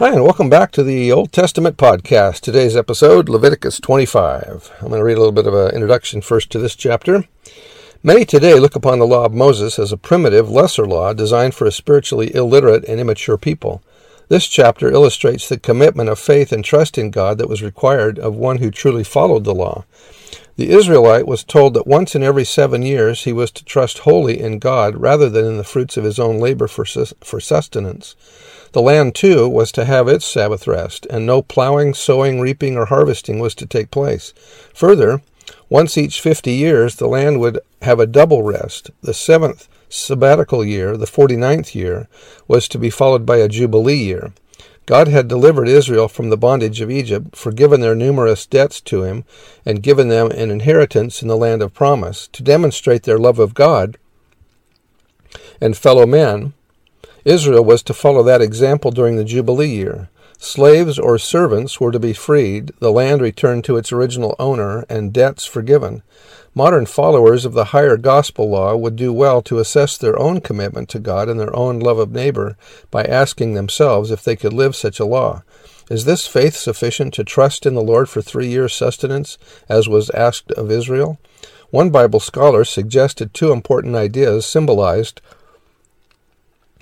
Hi, and welcome back to the Old Testament podcast. Today's episode, Leviticus 25. I'm going to read a little bit of an introduction first to this chapter. Many today look upon the law of Moses as a primitive, lesser law designed for a spiritually illiterate and immature people. This chapter illustrates the commitment of faith and trust in God that was required of one who truly followed the law. The Israelite was told that once in every seven years he was to trust wholly in God rather than in the fruits of his own labor for, for sustenance. The land, too, was to have its Sabbath rest, and no plowing, sowing, reaping, or harvesting was to take place. Further, once each fifty years, the land would have a double rest. The seventh sabbatical year, the forty-ninth year, was to be followed by a jubilee year. God had delivered Israel from the bondage of Egypt, forgiven their numerous debts to him, and given them an inheritance in the land of promise. To demonstrate their love of God and fellow men, Israel was to follow that example during the Jubilee year. Slaves or servants were to be freed, the land returned to its original owner, and debts forgiven. Modern followers of the higher gospel law would do well to assess their own commitment to God and their own love of neighbor by asking themselves if they could live such a law. Is this faith sufficient to trust in the Lord for three years' sustenance, as was asked of Israel? One Bible scholar suggested two important ideas symbolized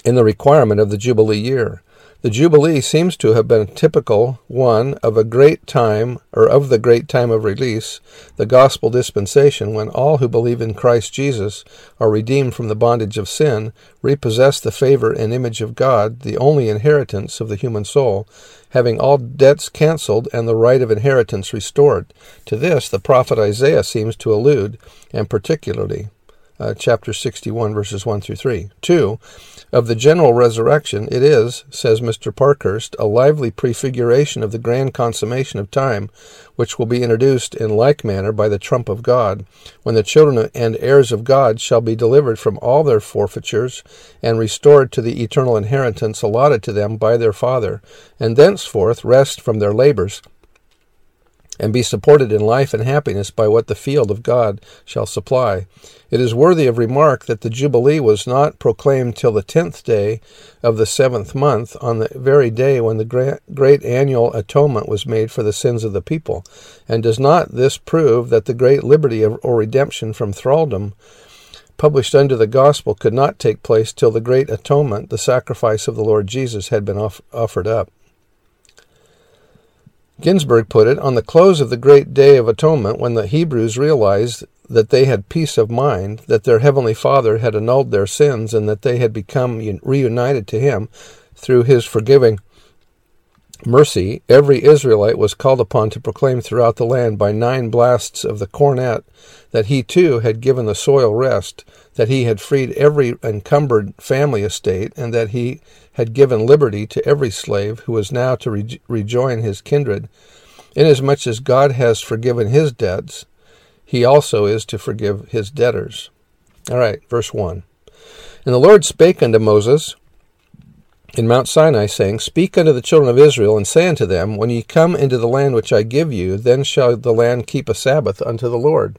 in the requirement of the Jubilee year. The Jubilee seems to have been typical one of a great time or of the great time of release, the gospel dispensation, when all who believe in Christ Jesus are redeemed from the bondage of sin, repossess the favor and image of God, the only inheritance of the human soul, having all debts cancelled and the right of inheritance restored. To this the prophet Isaiah seems to allude, and particularly uh, chapter 61, verses 1 through 3. 2. Of the general resurrection, it is, says Mr. Parkhurst, a lively prefiguration of the grand consummation of time, which will be introduced in like manner by the trump of God, when the children and heirs of God shall be delivered from all their forfeitures and restored to the eternal inheritance allotted to them by their Father, and thenceforth rest from their labors and be supported in life and happiness by what the field of God shall supply. It is worthy of remark that the Jubilee was not proclaimed till the tenth day of the seventh month, on the very day when the great annual atonement was made for the sins of the people. And does not this prove that the great liberty or redemption from thraldom published under the gospel could not take place till the great atonement, the sacrifice of the Lord Jesus, had been off- offered up? Ginsburg put it, on the close of the great day of atonement, when the Hebrews realized that they had peace of mind, that their heavenly Father had annulled their sins, and that they had become reunited to Him through His forgiving mercy, every Israelite was called upon to proclaim throughout the land by nine blasts of the cornet that he too had given the soil rest, that he had freed every encumbered family estate, and that he had given liberty to every slave who was now to re- rejoin his kindred. Inasmuch as God has forgiven his debts, he also is to forgive his debtors. All right, verse 1. And the Lord spake unto Moses in Mount Sinai, saying, Speak unto the children of Israel, and say unto them, When ye come into the land which I give you, then shall the land keep a Sabbath unto the Lord.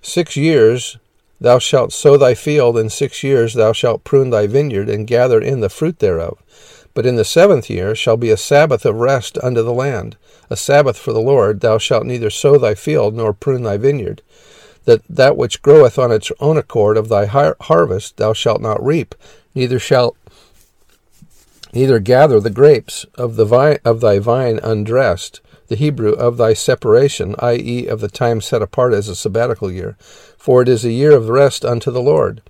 Six years Thou shalt sow thy field, and six years thou shalt prune thy vineyard, and gather in the fruit thereof. But in the seventh year shall be a Sabbath of rest unto the land, a Sabbath for the Lord. Thou shalt neither sow thy field nor prune thy vineyard. That that which groweth on its own accord of thy har- harvest thou shalt not reap, neither shalt neither gather the grapes of the vine of thy vine undressed the Hebrew, of thy separation, i.e., of the time set apart as a sabbatical year. For it is a year of rest unto the Lord.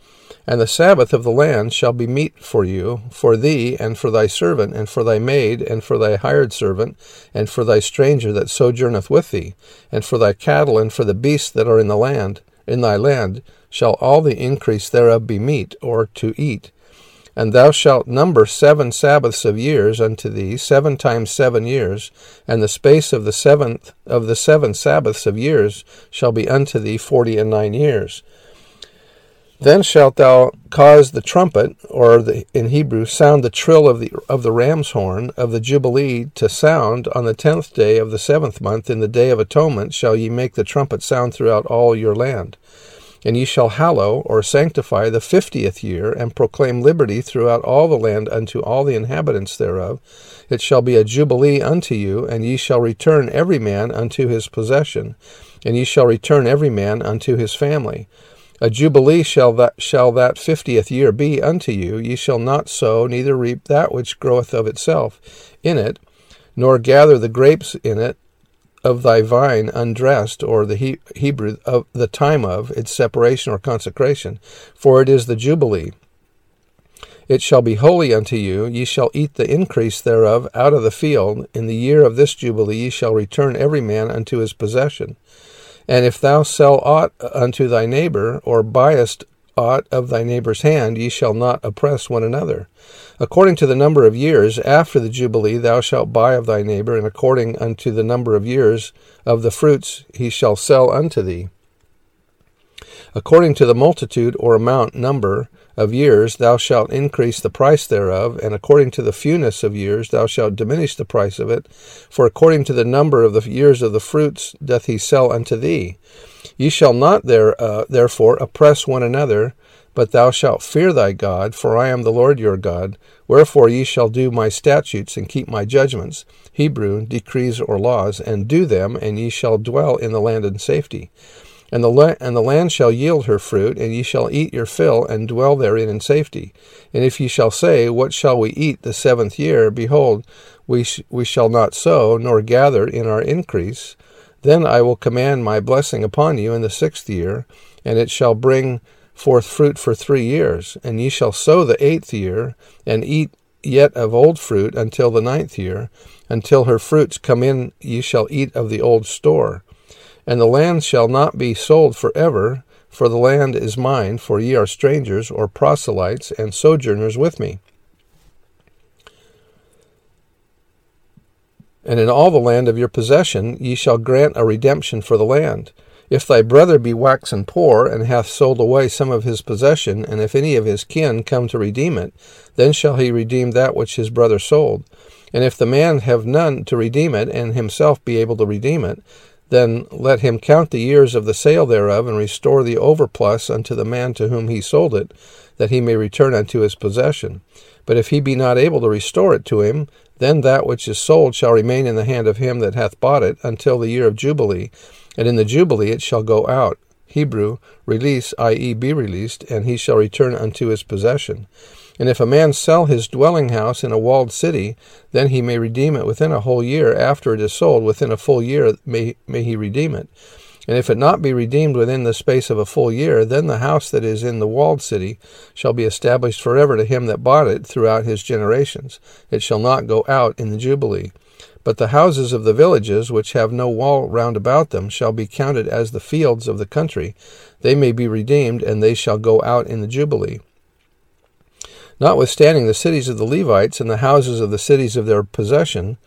And the Sabbath of the land shall be meat for you, for thee, and for thy servant, and for thy maid, and for thy hired servant, and for thy stranger that sojourneth with thee, and for thy cattle, and for the beasts that are in the land, in thy land, shall all the increase thereof be meat, or to eat. And thou shalt number seven Sabbaths of years unto thee, seven times seven years, and the space of the seventh of the seven Sabbaths of years shall be unto thee forty and nine years. Then shalt thou cause the trumpet, or the, in Hebrew, sound the trill of the of the ram's horn of the jubilee to sound on the tenth day of the seventh month. In the day of atonement shall ye make the trumpet sound throughout all your land. And ye shall hallow or sanctify the fiftieth year, and proclaim liberty throughout all the land unto all the inhabitants thereof. It shall be a jubilee unto you, and ye shall return every man unto his possession, and ye shall return every man unto his family. A jubilee shall that shall that fiftieth year be unto you. Ye shall not sow, neither reap that which groweth of itself in it, nor gather the grapes in it, of thy vine undressed, or the he- Hebrew of the time of its separation or consecration, for it is the Jubilee. It shall be holy unto you. Ye shall eat the increase thereof out of the field. In the year of this Jubilee ye shall return every man unto his possession. And if thou sell aught unto thy neighbor, or buyest aught of thy neighbor's hand, ye shall not oppress one another. According to the number of years after the Jubilee thou shalt buy of thy neighbor, and according unto the number of years of the fruits he shall sell unto thee. According to the multitude or amount number of years thou shalt increase the price thereof, and according to the fewness of years thou shalt diminish the price of it. For according to the number of the years of the fruits doth he sell unto thee. Ye shall not there, uh, therefore oppress one another, but thou shalt fear thy God, for I am the Lord your God. Wherefore ye shall do my statutes and keep my judgments, Hebrew, decrees or laws, and do them, and ye shall dwell in the land in safety. And the, la- and the land shall yield her fruit, and ye shall eat your fill, and dwell therein in safety. And if ye shall say, What shall we eat the seventh year? Behold, we, sh- we shall not sow, nor gather in our increase. Then I will command my blessing upon you in the sixth year, and it shall bring forth fruit for three years. And ye shall sow the eighth year, and eat yet of old fruit until the ninth year. Until her fruits come in, ye shall eat of the old store. And the land shall not be sold for ever, for the land is mine, for ye are strangers or proselytes and sojourners with me. And in all the land of your possession ye shall grant a redemption for the land. If thy brother be waxen poor, and hath sold away some of his possession, and if any of his kin come to redeem it, then shall he redeem that which his brother sold. And if the man have none to redeem it, and himself be able to redeem it, then let him count the years of the sale thereof, and restore the overplus unto the man to whom he sold it, that he may return unto his possession. But if he be not able to restore it to him, then that which is sold shall remain in the hand of him that hath bought it until the year of Jubilee, and in the Jubilee it shall go out. Hebrew, release, i.e., be released, and he shall return unto his possession. And if a man sell his dwelling house in a walled city, then he may redeem it within a whole year after it is sold. Within a full year may, may he redeem it. And if it not be redeemed within the space of a full year, then the house that is in the walled city shall be established forever to him that bought it throughout his generations. It shall not go out in the Jubilee. But the houses of the villages, which have no wall round about them, shall be counted as the fields of the country. They may be redeemed, and they shall go out in the Jubilee. Notwithstanding the cities of the Levites and the houses of the cities of their possession,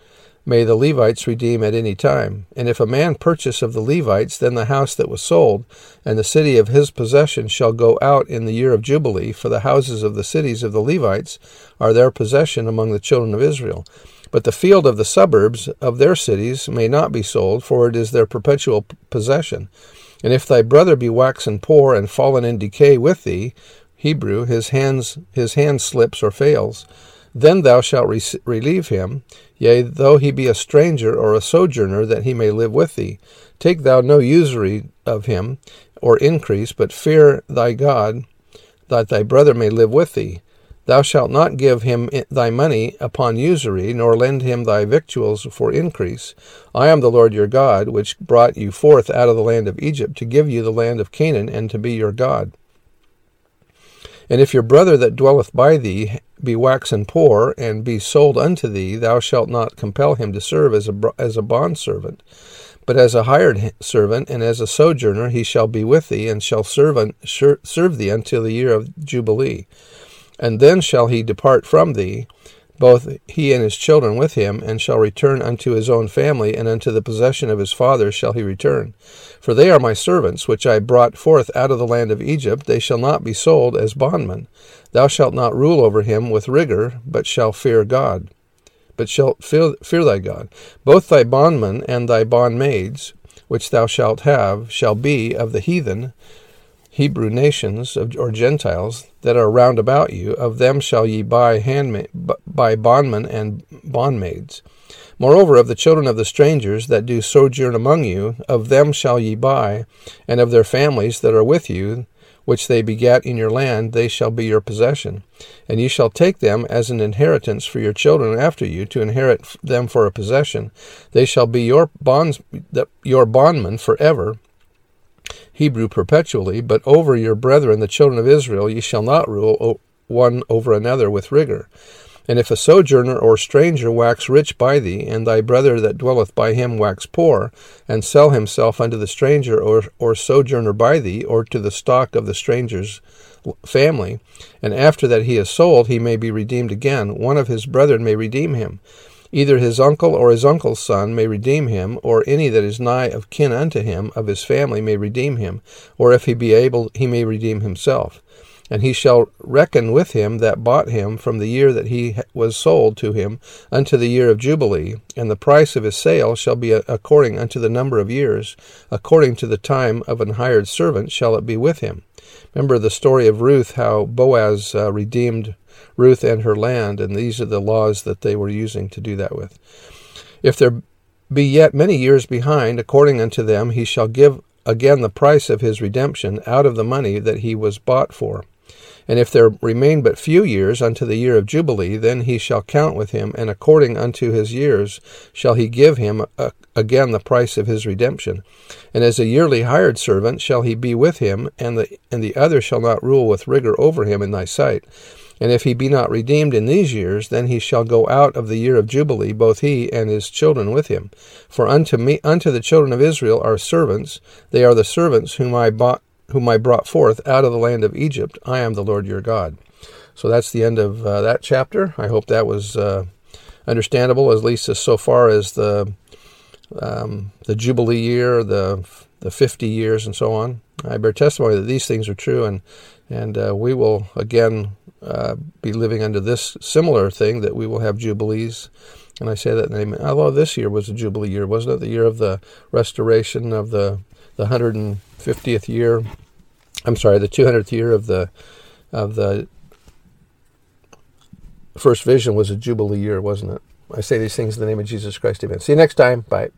may the Levites redeem at any time. And if a man purchase of the Levites, then the house that was sold, and the city of his possession shall go out in the year of Jubilee, for the houses of the cities of the Levites are their possession among the children of Israel. But the field of the suburbs of their cities may not be sold, for it is their perpetual possession. And if thy brother be waxen poor and fallen in decay with thee, Hebrew, his hands his hand slips or fails, then thou shalt re- relieve him, yea, though he be a stranger or a sojourner, that he may live with thee. Take thou no usury of him, or increase, but fear thy God, that thy brother may live with thee. Thou shalt not give him thy money upon usury, nor lend him thy victuals for increase. I am the Lord your God, which brought you forth out of the land of Egypt, to give you the land of Canaan, and to be your God. And if your brother that dwelleth by thee be waxen poor, and be sold unto thee, thou shalt not compel him to serve as a, as a bondservant. But as a hired servant and as a sojourner he shall be with thee, and shall serve, serve thee until the year of Jubilee. And then shall he depart from thee, both he and his children with him, and shall return unto his own family, and unto the possession of his father shall he return. For they are my servants, which I brought forth out of the land of Egypt. They shall not be sold as bondmen. Thou shalt not rule over him with rigor, but shall fear God. But shalt fear, fear thy God. Both thy bondmen and thy bondmaids, which thou shalt have, shall be of the heathen, Hebrew nations or Gentiles that are round about you, of them shall ye buy handmaid, buy bondmen and bondmaids. Moreover, of the children of the strangers that do sojourn among you, of them shall ye buy, and of their families that are with you, which they begat in your land, they shall be your possession. And ye shall take them as an inheritance for your children after you, to inherit them for a possession. They shall be your bonds, your bondmen forever, Hebrew perpetually, but over your brethren, the children of Israel, ye shall not rule one over another with rigor. And if a sojourner or stranger wax rich by thee, and thy brother that dwelleth by him wax poor, and sell himself unto the stranger or, or sojourner by thee, or to the stock of the stranger's family, and after that he is sold, he may be redeemed again, one of his brethren may redeem him. Either his uncle or his uncle's son may redeem him, or any that is nigh of kin unto him of his family may redeem him, or if he be able, he may redeem himself. And he shall reckon with him that bought him from the year that he was sold to him unto the year of Jubilee, and the price of his sale shall be according unto the number of years, according to the time of an hired servant shall it be with him. Remember the story of Ruth, how Boaz uh, redeemed Ruth and her land, and these are the laws that they were using to do that with. If there be yet many years behind, according unto them, he shall give again the price of his redemption out of the money that he was bought for. And if there remain but few years unto the year of Jubilee, then he shall count with him, and according unto his years shall he give him a, again the price of his redemption. And as a yearly hired servant shall he be with him, and the, and the other shall not rule with rigor over him in thy sight. And if he be not redeemed in these years, then he shall go out of the year of Jubilee, both he and his children with him. For unto me, unto the children of Israel are servants; they are the servants whom I bought, whom I brought forth out of the land of Egypt. I am the Lord your God. So that's the end of uh, that chapter. I hope that was uh, understandable, at least as so far as the um, the Jubilee year, the the 50 years, and so on. I bear testimony that these things are true, and and uh, we will again uh, be living under this similar thing that we will have jubilees. And I say that name. Although this year was a jubilee year, wasn't it? The year of the restoration of the the 150th year. I'm sorry, the 200th year of the of the first vision was a jubilee year, wasn't it? I say these things in the name of Jesus Christ. Amen. See you next time. Bye.